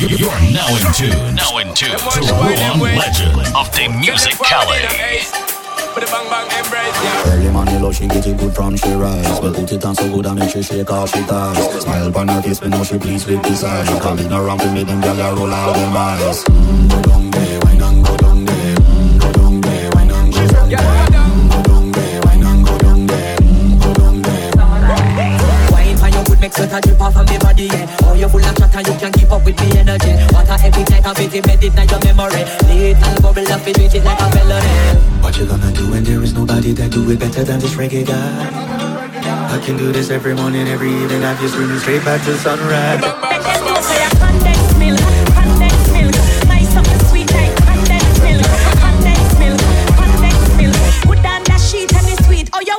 You're now in tune, now in tune to Ruan Legend of the Music Cali. Early money low, she get it good from she rise. But put it on so good I make she shake off she ties Smile on her face, but know she pleased with this eyes Calling around to me, them gyal a roll out them eyes. Mm, Go down there, with me energy. What a epic night of it, embedded in your memory. Little bubble of it, treat it like a melody. What you gonna do when there is nobody that do it better than this reggae guy? I can do this every morning, every evening I just screaming straight back to sunrise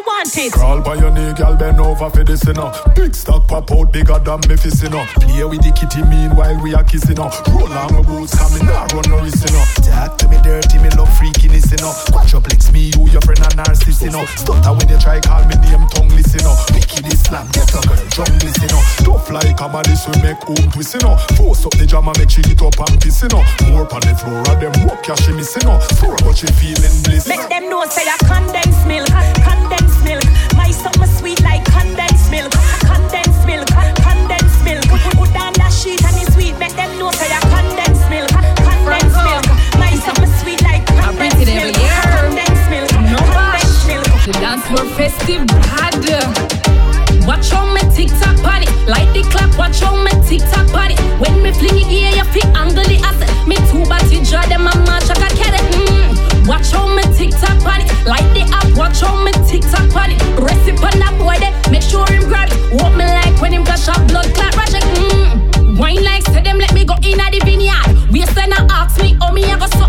want it? Crawl by your knee, girl, bend over for this, you. Big stock pop out bigger than Memphis, you know. Play with the kitty meanwhile we are kissing, you. Roll on my boots, coming now, run no risk, you know. Talk to me dirty, me love freakiness, know. Quadruplex me, you, your friend, a narcissist, you know. Stutter when you try call me name, tongue listen, know. Wicked Islam, get a girl, jungle, you know. Tough like this we make home twist, you know. Force up the drama, make she hit up and piss, you know. More on the floor, and them walk, yeah, she miss, you know. Sore, but she feeling bliss. Make them know say I condensed milk, condensed Watch on me TikTok party, like the clock. Watch on me TikTok party. When me fling it, fit angle the asset. Watch on me TikTok on party. Recipe on that boy there, make sure him grab it. Walk me like when him flash up blood clot project. Mm. Wine like say them let me go in at the vineyard. We send a ask me, oh me I go so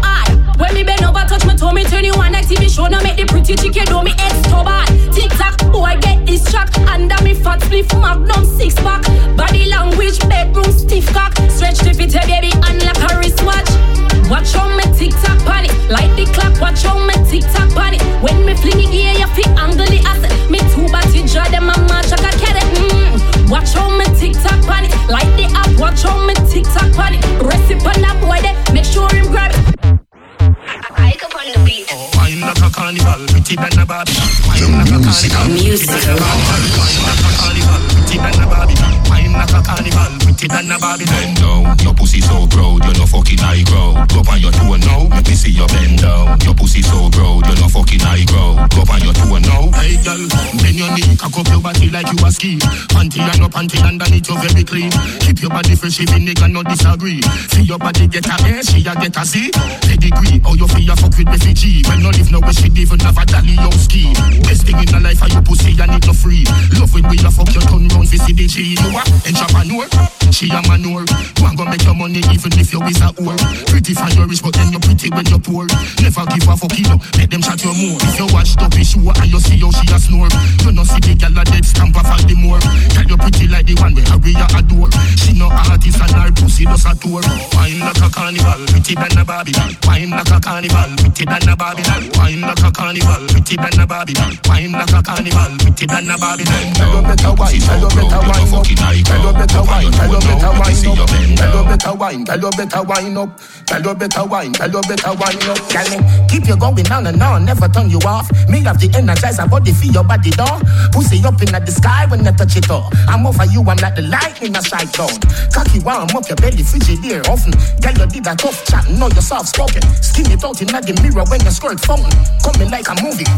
clean. Keep your body fresh, even nigga no disagree. See your body get a A, she a get a C. Pedigree, how you feel fuck with refugee. When no live no way, she even have a dolly on ski. Best thing in the life are your pussy and it no free. Love when we a fuck your turn round for CDG. You a entrepreneur, she a manure. One go make your money even if you is a whore. Pretty for your rich, but then you're pretty when you poor. Never give a fuck, you know. Let them chat you more. If you watch you sure and you see how she a snore. You no see the gal a dead stamp of all the more. Tell you pretty like the one where Harry a adore. She no artist and her pussy does a tour. Wine like a carnival, pretty than a Barbie. Wine like a carnival, pretty than a Barbie. Wine like a carnival, pretty than a Barbie. Wine like a carnival, pretty than a Barbie. Tell you better wine, tell you better wine up. Tell you better wine, tell you better wine up. Tell you better wine, tell you better wine up. Tell you better wine, tell you better wine up. Me keep you going on and on, never turn you off. Me have the energizer body feel your body down. Pussy up in the sky when you touch it all. I'm over you, I'm like the lightning a strike down. Cocky warm up your belly, frigidaire often. Girl, you did a tough chat, know you're soft spoken. Skin it out in the mirror when you squirt fountain. Coming like a movie.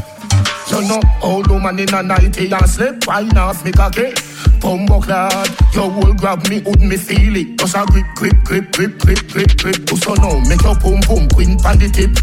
You know, old woman in a nighty and slip wine off me cocky. Pumbo clad, your will grab me, would me feel it. Just a grip, grip, grip, grip, grip, grip, grip. So now make your pum pum queen pan the tip.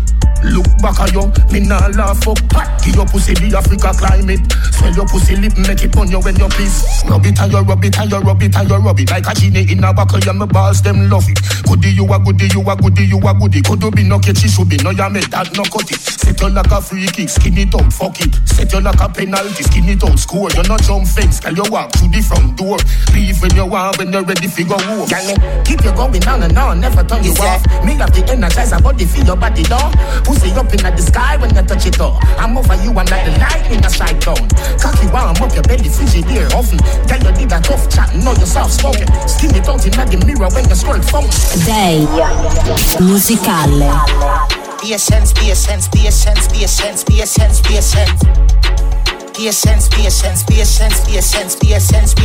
Look back at you, me nah laugh up. Give your pussy the Africa climate. Swell your pussy lip, make it on you when you piss. Rub it and you rub it and you rub it and you rub it like a genie in a buckle. Yeah, my balls them love it. Goody you a goody, you a goody, you a goody. Could you be no catchy, should be no ya make that no cut it. Set you like a free kick, skin it up, fuck it. Set you like a penalty, skin it out, score. You not jump fence, tell you walk through the front door. Leave when you want, when you're ready, figure. Girl, me keep you going on and on, never turn you off. Me have the energizer body feel your body down. Pussy up in the sky when you touch it all. I'm over you, I'm like the lightning a strike down. Cocky warm up your belly, frigidaire oven. Girl, you did a tough chat, know you're spoken. Skin it out in the mirror mirror when the scroll phone. Day musicale. Be a sense, be a sense, be a sense, be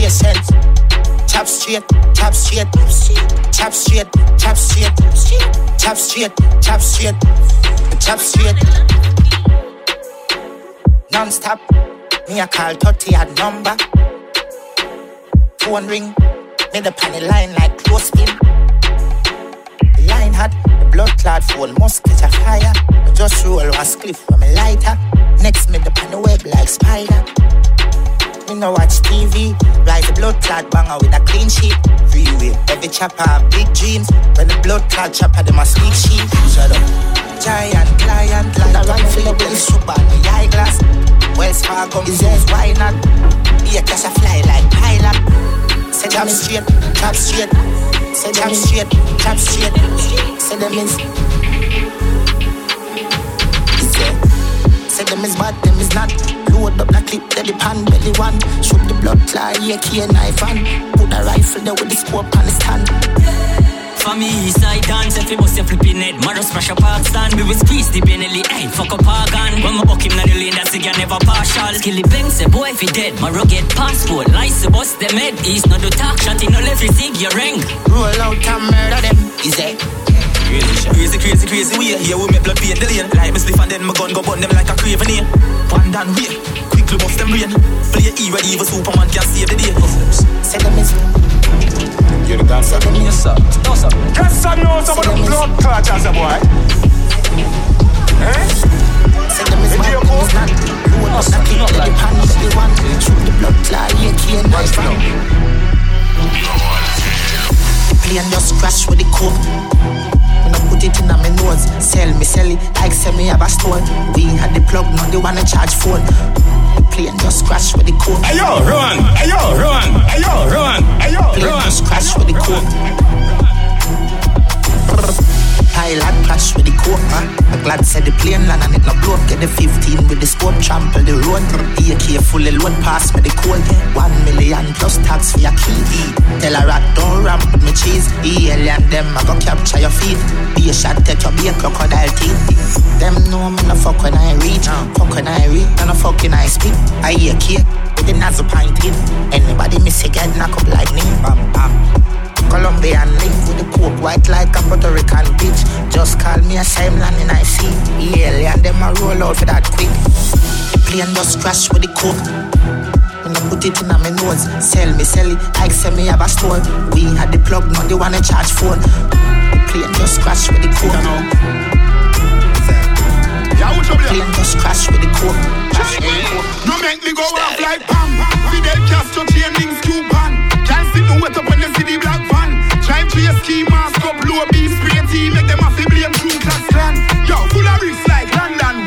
a sense, straight, tap straight, tap straight, tap straight, tap straight, tap straight, tap straight. Non-stop, me a call 30 odd number. Phone ring, me the panny line like close spin. The line hot, the blood clot phone must catch a fire. Just roll one spliff from a lighter. Next me the panny web like spider. Me no watch TV. Rise the blood clot banger with a clean sheet. Freeway, every chopper have big dreams. When the blood clot chopper, them a speak sheet. Shut up. Giant client, like a rifle with the super the eyeglass. Wells Fargo, is yes, why not? Yeah, cash a fly like pilot. Say them straight, top straight. Say them straight, top straight. Say them is. Say them is bad, them is not. Load up the clip, they the pan belly one. Shoot the blood clot, yeah, key knife and put a rifle there with the scope on the stand. For me, east side dance, if you bust your flipping head, Maro smash a park stand, we will squeeze the Benelli, hey, fuck up organ. When my buck him na the lane, that's again never partial. Kill the bang, say boy, if he dead, Maro get passport, lies lice, bust them head, east, no do talk, shot in no left, zig your ring. Roll out and murder them. Is it? Crazy, crazy, crazy way. Here we make blood paint the lane. Like me spliff and then my gun go burn them like a craven here. One down way, quickly bust them brain. Play E ready, even Superman can save the day. Say them is. You're the dancer. Yes sir, no sir. Get some noise about the blood clot as a boy. Eh? Say them is Hey, bad, dear them boy. is not. Load up the clip, they the pan belly one. Shoot the blood clot, yeah, key knife and plane just crash with the coke. When I put it in my nose, sell me, sell it like sell me have a store. We had the plug, now they wanna charge phone. The plane just crash with the coke. Hey yo, run! Hey yo, run! Hey yo, run! Hey yo, Plane run! just crash with the coke. Pilot crash with the man. I'm glad said the plane land and it no blow up. Get the 15 with the scope, trample the road. AK fully load pass me the code. One million plus tax for your key. Tell a rat don't ramp with me cheese. The alien them I go capture your feet. Be a shot, take your be a crocodile teeth. Them know me no fuck when I reach. Fuck when I reach, and no fuck when I speak. I hear cake with the nozzle pint in. Anybody miss a get knock up me. Bam bam. Colombian link with the coke white like a Puerto Rican bitch. Just call me a same land in I see. Yeah, and them a roll out for that quick. The plane just crash with the coke. When I put it in my nose, sell me, sell it like sell me have a store. We had the plug, now they wanna charge phone. The plane just crash with the coke. Yeah, what's up there? Plane just crash with the coke. No make me go off like Pam. Fidel Castro chain links Cuban. Wet up when they see the black van. Drive to your ski mask up, low beef spray tea, make them to blame crew class clan. Yo, full of risks like London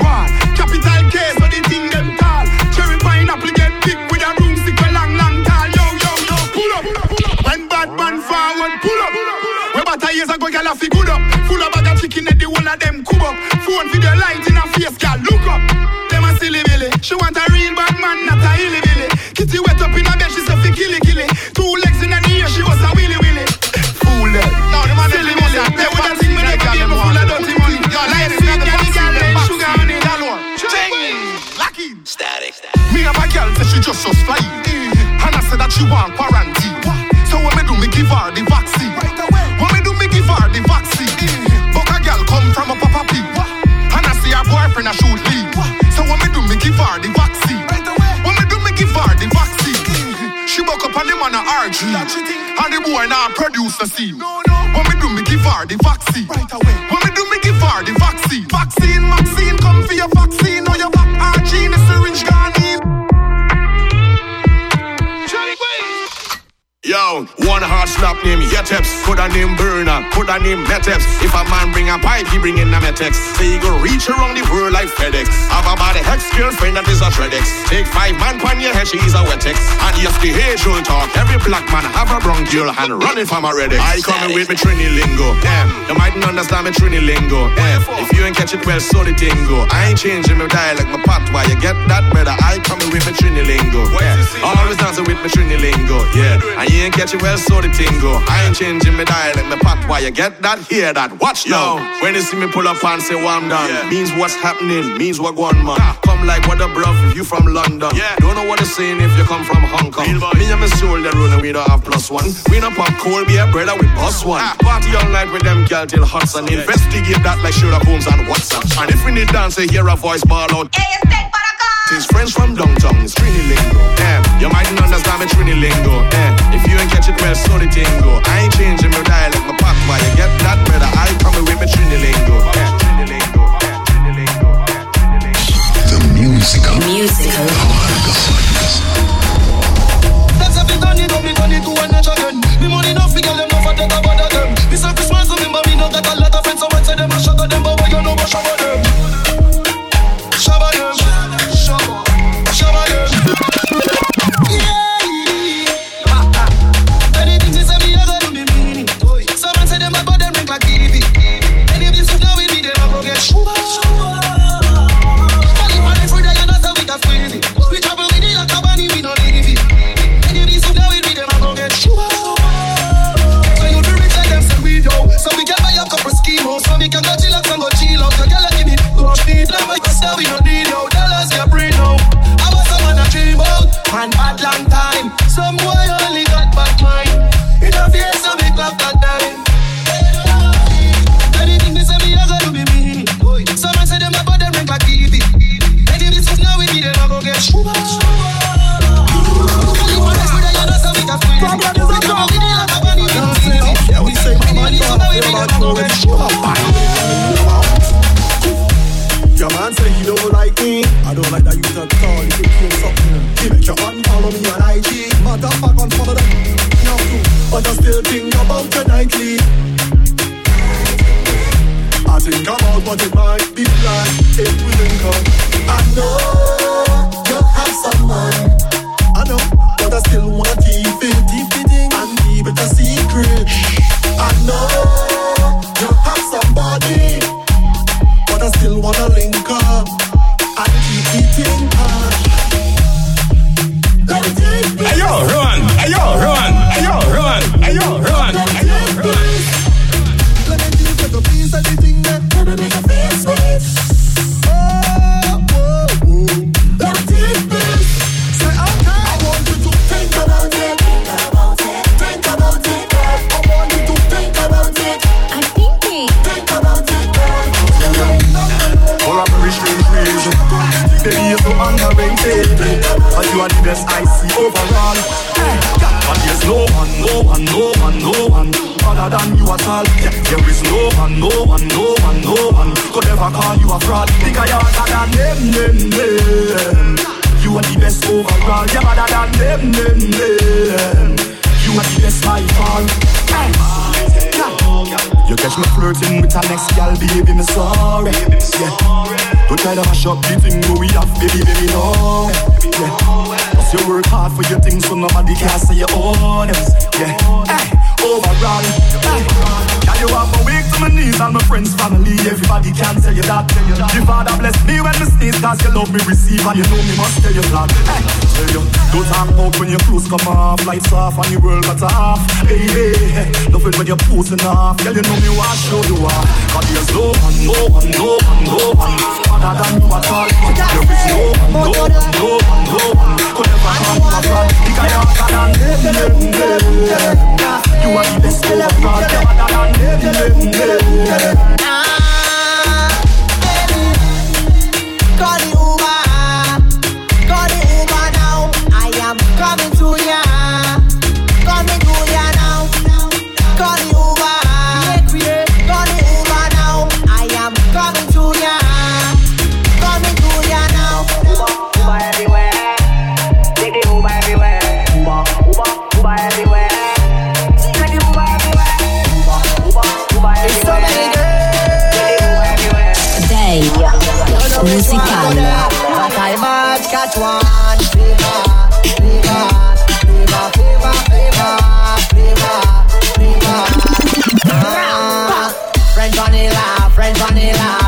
heart slap name Yeteps, could a name Burner, could a name Meteps. If a man bring a pipe, he bring in a Metex. So he go reach around the world like FedEx. Have a body hex girlfriend that is a Tredex. Take five man pan your head, she is a Wetex. And yes, the age talk. Every black man have a brown bronchial and running from a Redex. I coming with me Trini lingo. Damn, you mightn't understand me Trini lingo. Damn, if you ain't catch it well, so the thing go. I ain't changing my dialect, my patois. You get that better? I coming with me Trini lingo. Yeah, always dancing with me Trini lingo. Yeah. And you ain't catch it well, so the thing go. I ain't changing my dialect, my pat. Why you get that? Hear that? Watch now. When you see me pull up and say, well, I'm done. Yeah. Means what's happening, means what going man. Ah. Come like what a bluff if you from London. Yeah. Don't know what they're saying if you come from Hong Kong. Me and my soul, the rule, and we don't have plus one. We don't pop cold beer, brother, we boss one. Ah. Party all night with them girl till hot sun. Investigate that like Sherlock Holmes and WhatsApp. And if we need dance, hear a voice ball out. Hey, it's friends from downtown, it's Trini lingo. Eh, you mightn't understand me Trini lingo. Eh, if you ain't catch it well, so the tingo. I ain't changing my dialect, my pop, why you get that better? I come with me Trini lingo. Eh, Trini. The musical. Musical. That's every time you know me, turn it to a notch again. Me money no figure them, no for take a bother them. This a Christmas, remember me no got a lot of up the thing where we have, baby, baby, no. Yeah. Cause you work hard for your things so nobody can say you own it. Yeah. Hey, overall. Hey. Now you have my wig to my knees and my friends lights off and the world got off. Baby, nothing when you're posing off. Girl, you know me want show you off. Cause there's no one, no one, no one, no one. Other than you at all. There is no one, no one, no one, no one. Could come to a plan. The guy hotter than. You are the best overall. You're better than them, them, them, them. flavor. Girl, I need your girl, I want your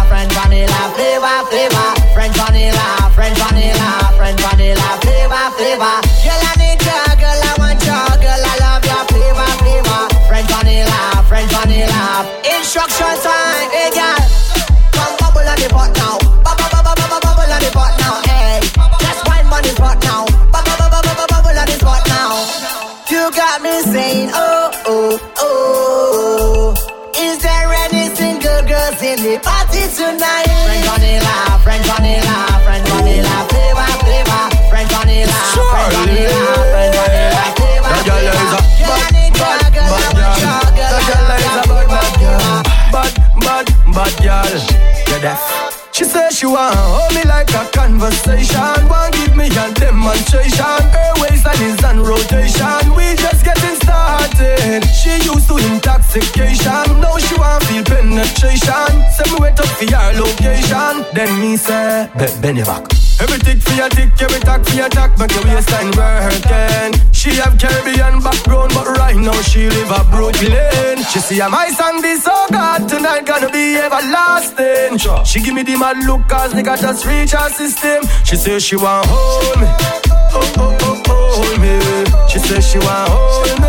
oh, oh. Oh. Is there any single girls in the party tonight? French vanilla, French vanilla, French vanilla, flavor, flavor. French vanilla, French vanilla, French vanilla, flavor. That girl is a bad, bad, bad girl. Is a bad, bad girl. Bad, bad, bad girl. You're deaf. She says she want hold me like a conversation Want give me a demonstration Her waistline is intoxication Now she want feel penetration. Send me wait up for your location. Then me say, be bend your back. Every tick for your tick, every tack for your tack Make your waistline working. She have Caribbean background But right now she live a Brooklyn. She see my song this so God Tonight gonna be everlasting. She give me the mad look cause nigga just reach her system. She say she want hold me. Oh, oh, oh, oh, hold me. She say she want hold me.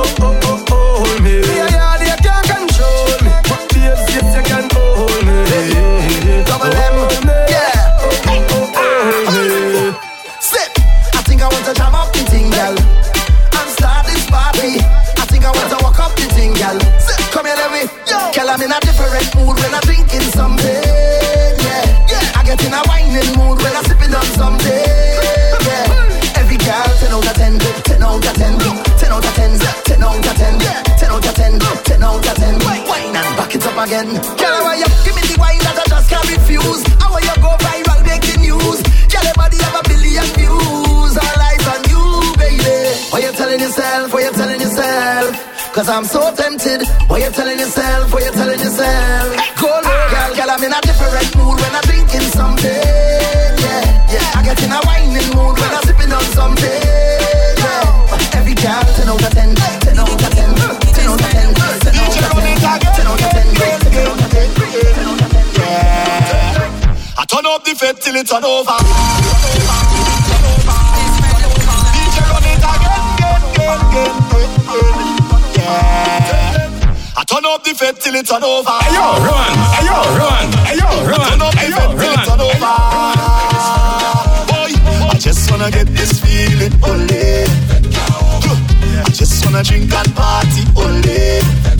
Oh, oh, oh, mood when I'm drinking something. Yeah, yeah. I get in a whining mood when I'm sipping on something. Yeah. Every girl, 10 out of 10, 10 out of 10, 10 out of 10, 10 out of 10, 10 out of 10, 10 out of 10. Wine and back it up again. Girl, how you give me the wine that I just can't refuse. How you go viral, making news. Girl, your body have a billion views. All eyes on you, baby. What you telling yourself? What you telling yourself? Cause I'm so tempted. What you telling yourself? What you telling fed till over. DJ run it again, again, again, again, again. Yeah. I turn up the fed till it's all over. Ayo, run, ayo, run, ayo, run, I turn up the fed till all run. over. Boy, I just wanna get this feeling, only. I just wanna drink and party, only.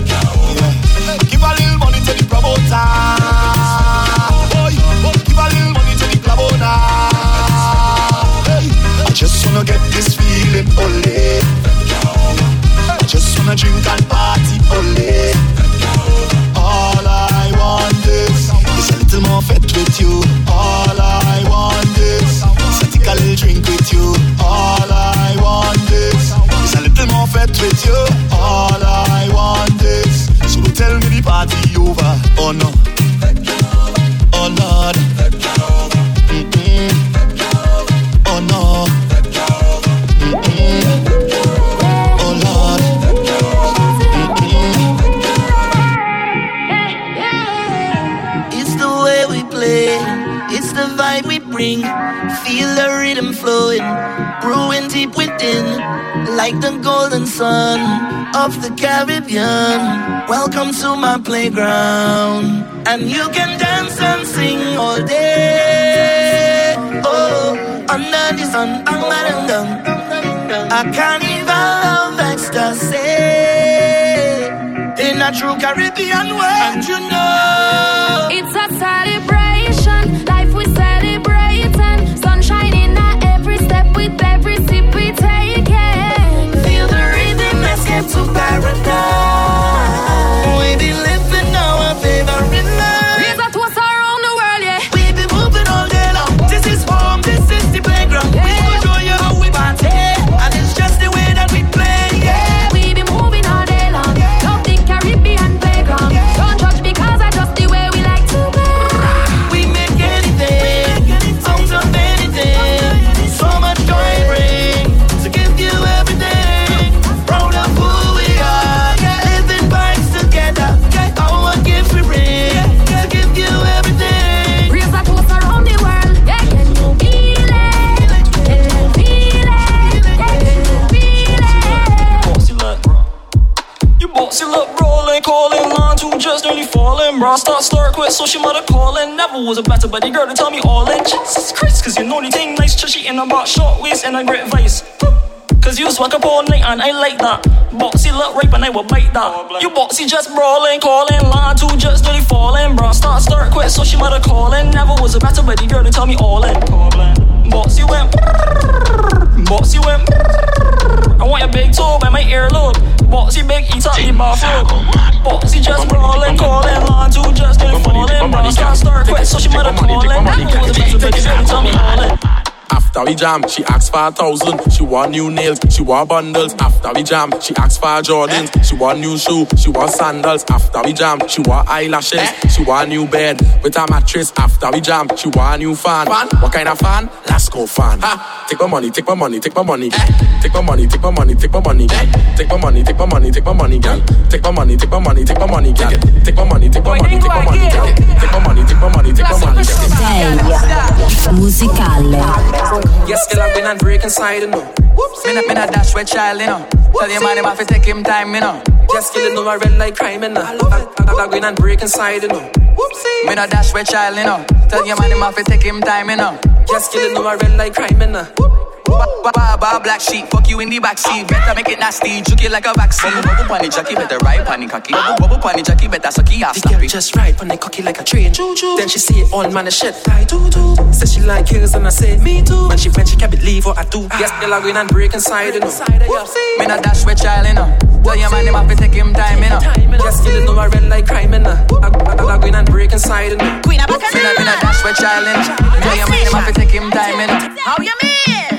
To my playground, and you can dance and sing all day. Oh, under the sun, bang. a carnival of ecstasy in a true Caribbean way, and you know. Two just nearly falling. Bro, start, start, quit, so she mother calling. Never was a better buddy girl to tell me all in. Jesus Christ, cause you know anything nice, chushy, and about short waist and a great vice. Cause you swag up all night and I like that. Boxy look right and I will bite that. You boxy just brawling, calling, line two just dirty falling, bro. Start, start, quit, so she mother calling. Never was a better buddy girl to tell me all in. Boxy went, boxy went. I want your big toe by my earlobe. Boxy big up the bathroom. Boxy just brawling, calling, line two just dirty falling, bro. Start, start, quit, so she mother calling. A better buddy girl to tell me all in. After we jam, she asked for a thousand. She want new nails, she want bundles. After we jam, she asked for Jordans. She want new shoe, she want sandals. After we jam, she want eyelashes. She want new bed with a mattress. After we jam, she want new fan. fan? What kind of fan? Let's go fan. Ha! Take my money, take my money, take my money. Take my money, take my money, take my money. Take my money, take my money, take my money, girl. Take my money, take my money, take my money, girl. Take my money, take my money, take my money, girl. Take my money, take my money, take my money, girl. Musicale. Yes, girl, I've been and break inside, you know. Me not, me not dash with child, you know. Tell your man him have to take him time, you know. Yes, girl, you know I red like crime, you know. I love it. I, I, I and break inside, you know. Me not dash with child, you know. Tell your man him have to take him time, you know. Yes, girl, you know I red like crime, you know. Baba black sheep, fuck you in the backseat. Better make it nasty, juke it like a vaccine. Bubble pony jockey, better ride pony cocky. Bubble bubble pony jockey, better sucky ass. The girl just ride pony cocky like a train. Then she see it all man a shit. I do do. Says she like hills and I say me too. When she when she can't believe what I do. Ah. Yes, girl I go in and break inside you know. Me not dash with child you know. Tell your man him have to take him time you know. Yes, girl you know I red like crime you know. I, I, I go in and break inside you know. Queen of Me not me not dash with child you know. Tell your man him have to take him time you know. How you mean?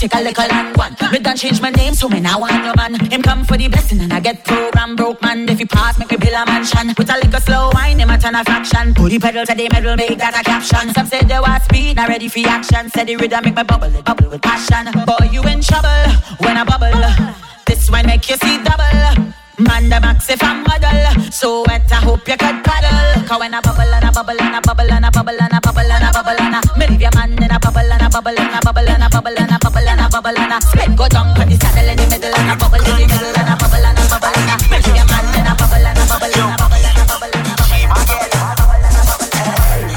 Take a little and one. Me done change my name, so me now want no man. Him come for the blessing and I get program broke man. If he pass, make me build a mansion. Put a little slow wine, him a turn a fraction. Put the pedal to the metal, make that a caption. Some say they want speed, not ready for action. Said the rhythm make me bubble, it bubble with passion. Boy, you in trouble when I bubble. This one make you see double. Man, the max if I'm model. So wet, I hope you could paddle. Cause when I bubble and I bubble and I bubble and I bubble and I bubble and I bubble and I me leave your man in a bubble and a bubble and a bubble and a bubble and a bubble and a bubble and a spin go down put the saddle in the middle and a bubble in the middle and a bubble and a bubble and a me leave your man in a bubble and a bubble and a bubble and a bubble and a bubble.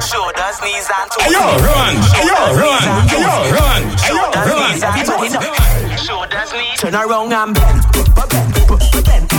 Shoulders, knees and toes. Ayo, run! Ayo, run! Ayo, run! Ayo, run! Shoulders, knees. Turn around and bend, bend, bend. Bend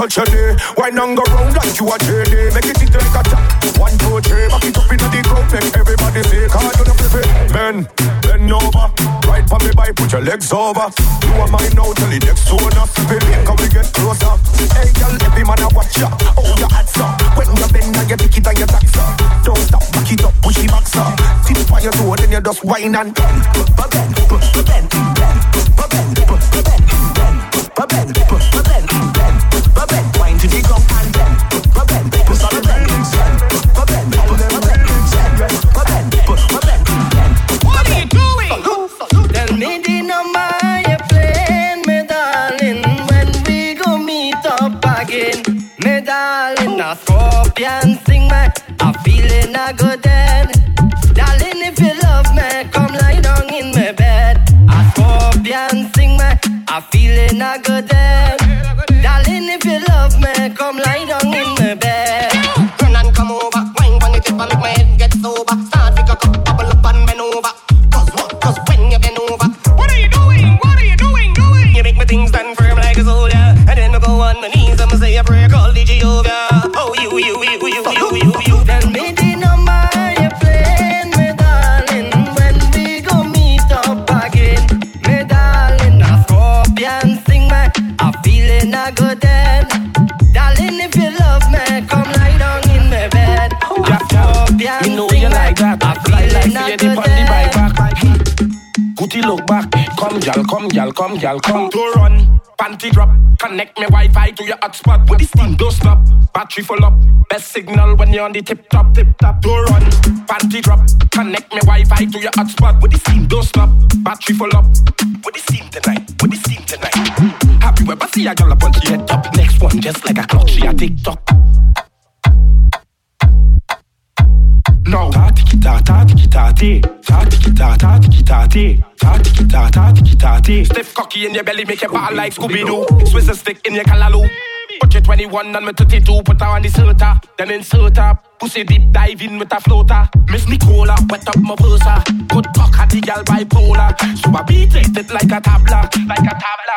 touch your knee. Why not go round like you a JD? Make it tick like a tap. One, two, three, back it up in the crowd, make everybody say, cause you know fi Bend, bend over, right for me by, put your legs over. You are mine now till the next one up. Baby, come we get closer. Hey, girl, every man a watch ya. Oh, your hats up. When you bend, now you pick it and you tax up. Don't stop, back it up, push it back up. Tip on your toe, then you just whine and bend, bend, bend, bend, I'm feeling a good then. Cootie look back. Come, gal, come, gal, come, gal, come. To run. Panty drop. Connect me Wi-Fi to your hotspot. With the steam, don't stop. Battery full up. Best signal when you're on the tip top, tip top. To run. Panty drop. Connect me Wi-Fi to your hotspot. With the steam, don't stop. Battery full up. With the steam tonight. With the steam tonight. Have you ever see a girl up on the head top? Next one just like a clock. She a tick tock. Tiki ta ti. Ta tiki ta ta tiki ta ti. Ta tiki ta ta tiki ta ti. Stiff cocky in your belly, make your ball like Scooby Doo. Swizzle stick in your callaloo. Put your 21 and my 32, put her on the inserter, then insert her. Pussy deep dive in with a floater. Miss Nicola, wet up my versa. Good talk at the gal bipolar. So I beat it like a tabla, like a tabla.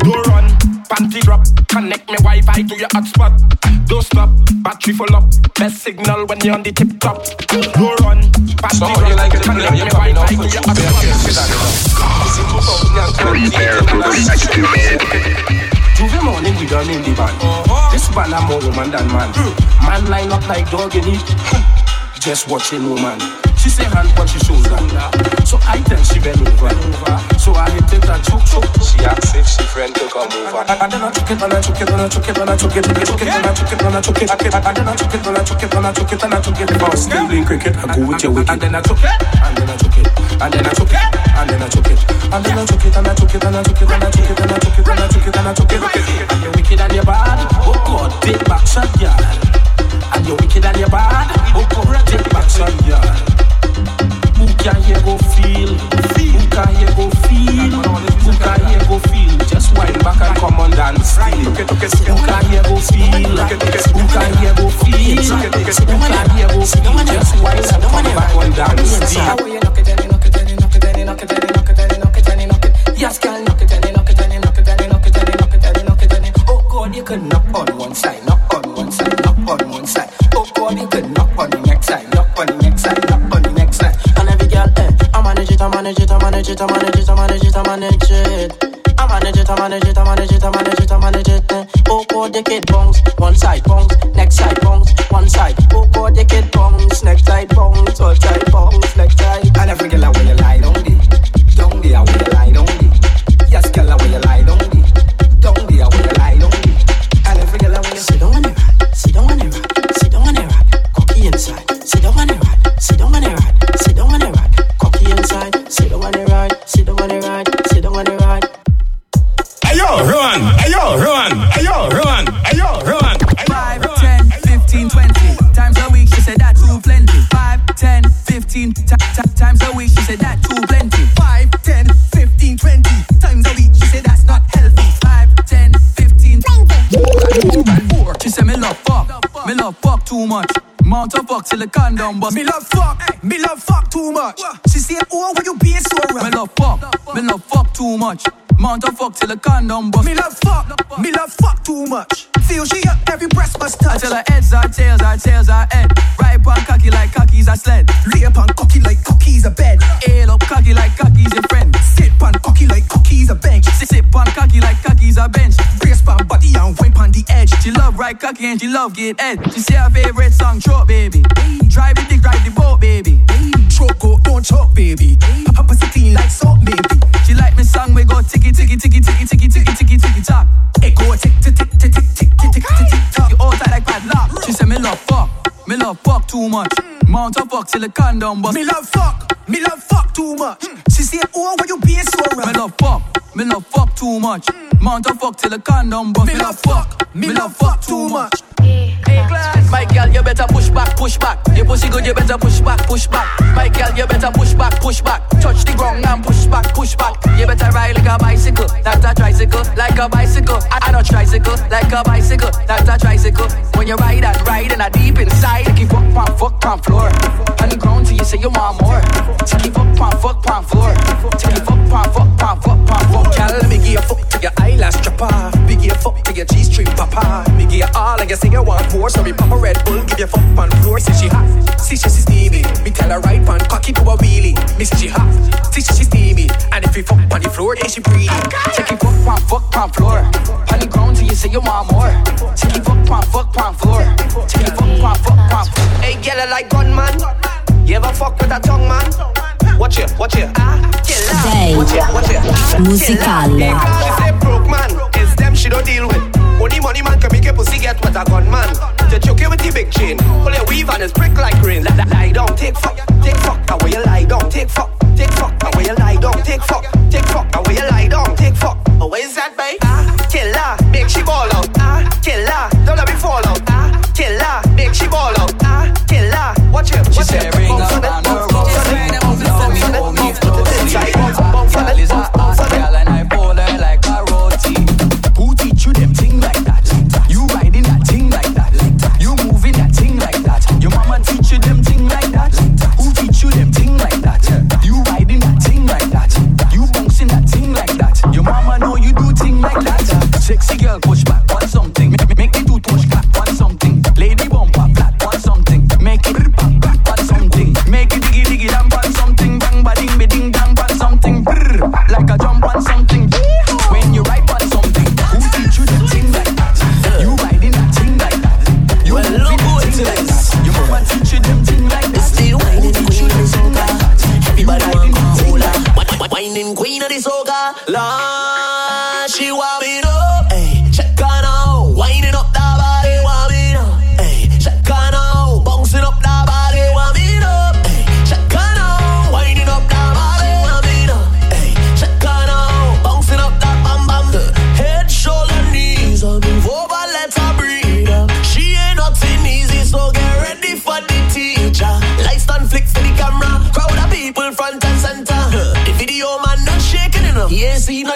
Don't run, panty drop, connect me Wi-Fi to your hotspot. Don't stop, battery full up. Best signal when you're on the tip top. Don't run, panty So drop, you like it, you me probably know Wi-Fi to your hotspot. Prepare for the next. Tuesday morning we done in the van. Uh-huh. This man a more woman than man. Hmm. Man line up like dog in it. Hmm. Just watching woman. She say hand on she shoulder. So I tell she bend over. So I hit it and choke choke. She asks if she friend to come over. And then I choke it and I choke it and I choke it and I choke it and I choke it and I choke it and I choke it. And then I choke it and I choke it and I choke it and I choke it. If I was still playing cricket, I go with your wicket. And then I choke it. And then I choke it. And then I choke it. And then I choke it. And then I choke it and I choke it and I choke it and I choke it and I choke it and I choke it and I choke it. And you're wicked and you're bad. Oh God, take back shot, girl. And you're wicked and you're bad. Oh God, take back shot, girl. Who can you go feel? Who can you go feel? Who can you go feel? Just wind back and come on dance. Who can you go feel? Who can you go feel? Who can you go feel? Just wind and come back on dance. Yes, girl, knock it knock it knock it knock it knock it and you knock it and you Oh God, you can knock on one side, manage it, I manage it, I manage it, I manage it, I manage it, I manage it. I manage it, I manage it, I manage it, I manage it. Eh. Oh God, the bounce, one side bounce, next side bounce, one side. Oh God, the bounce, next side bounce, all side bounce, next side. And every girl, I will lie down the, down the, I will lie fuck till the condom bust. Me love fuck, me love fuck too much. She say, oh, why you being so rough? Me love fuck. Me love fuck too much. Mount of fuck till the condom bust. Me love fuck, me love fuck too much. Feel she up every breast must I touch. tell her heads are tails, our tails are head. Right on cocky like cocky's I sled. And she love get head. She say her favorite song, Throat Baby. Drive the dick, ride the boat, baby. Throat go, don't choke, baby. Papa sit clean like salt, baby. She like me song, we go ticky ticky ticky ticky ticky ticky ticky ticky tock. It go tick tick tick tick tick tick tick tick tick tick. You all tight like padlock. She say me love fuck, me love fuck too much. Mount of fuck till the condom bust. Me love fuck, me love fuck too much. Hmm. She say, oh, why you being so rough? Me love fuck, me love fuck too much. Hmm. Mount of fuck till the condom bust. Me love fuck, me love fuck too much. My girl, you better push back, push back. Your pussy good, you better push back, push back. My girl, you better push back, push back. Touch the ground and push back, push back. You better ride like a bicycle, not a tricycle, like a bicycle. I, I not tricycle, like a bicycle, not a tricycle. When you ride and ride and a deep inside, you keep fuck pon fuck pon floor. On the ground till you say you want more. Take fuck pon fuck pon floor. Take fuck pon fuck pon fuck pon fuck. Girl, let me give you fuck to your eyelash off. Me give you fuck to your G-string pop off. Me give you all and you say you want more. So me pop a Red Bull, give you fuck on floor. See she hot, see she she steamy. Me tell her right pan, cocky to a wheelie. Me say she hot, see she she steamy. And if you fuck on the floor, then she breathe. Take it fuck pon fuck pon floor. On the ground till you say you want more. Take it fuck pon fuck pon floor. Girl, I like gunman. You ever fuck with a tongue man? Watch it, watch it. Ah, kill Watch it, watch it. musicale. Broke man, it's them she don't deal with. Only money man can make a pussy get with a gunman. To choke you with the big chain. Pull your weave and it's prick like rain. Lie, lie down, take fuck, take fuck. Where you lie down, take fuck, take fuck. Where you lie down, take fuck,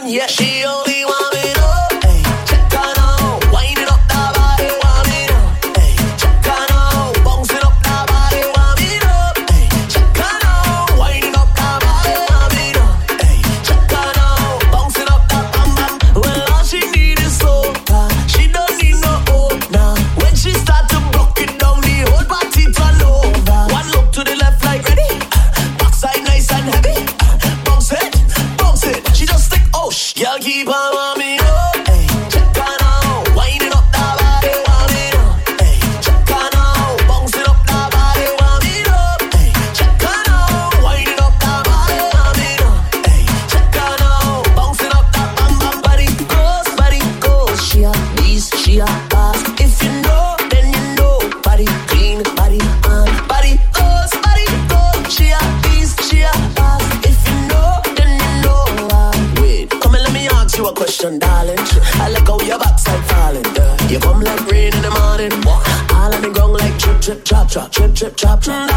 yet. She beast, she i'm this dear it's you know, then you know. Come let me ask you a boss. If you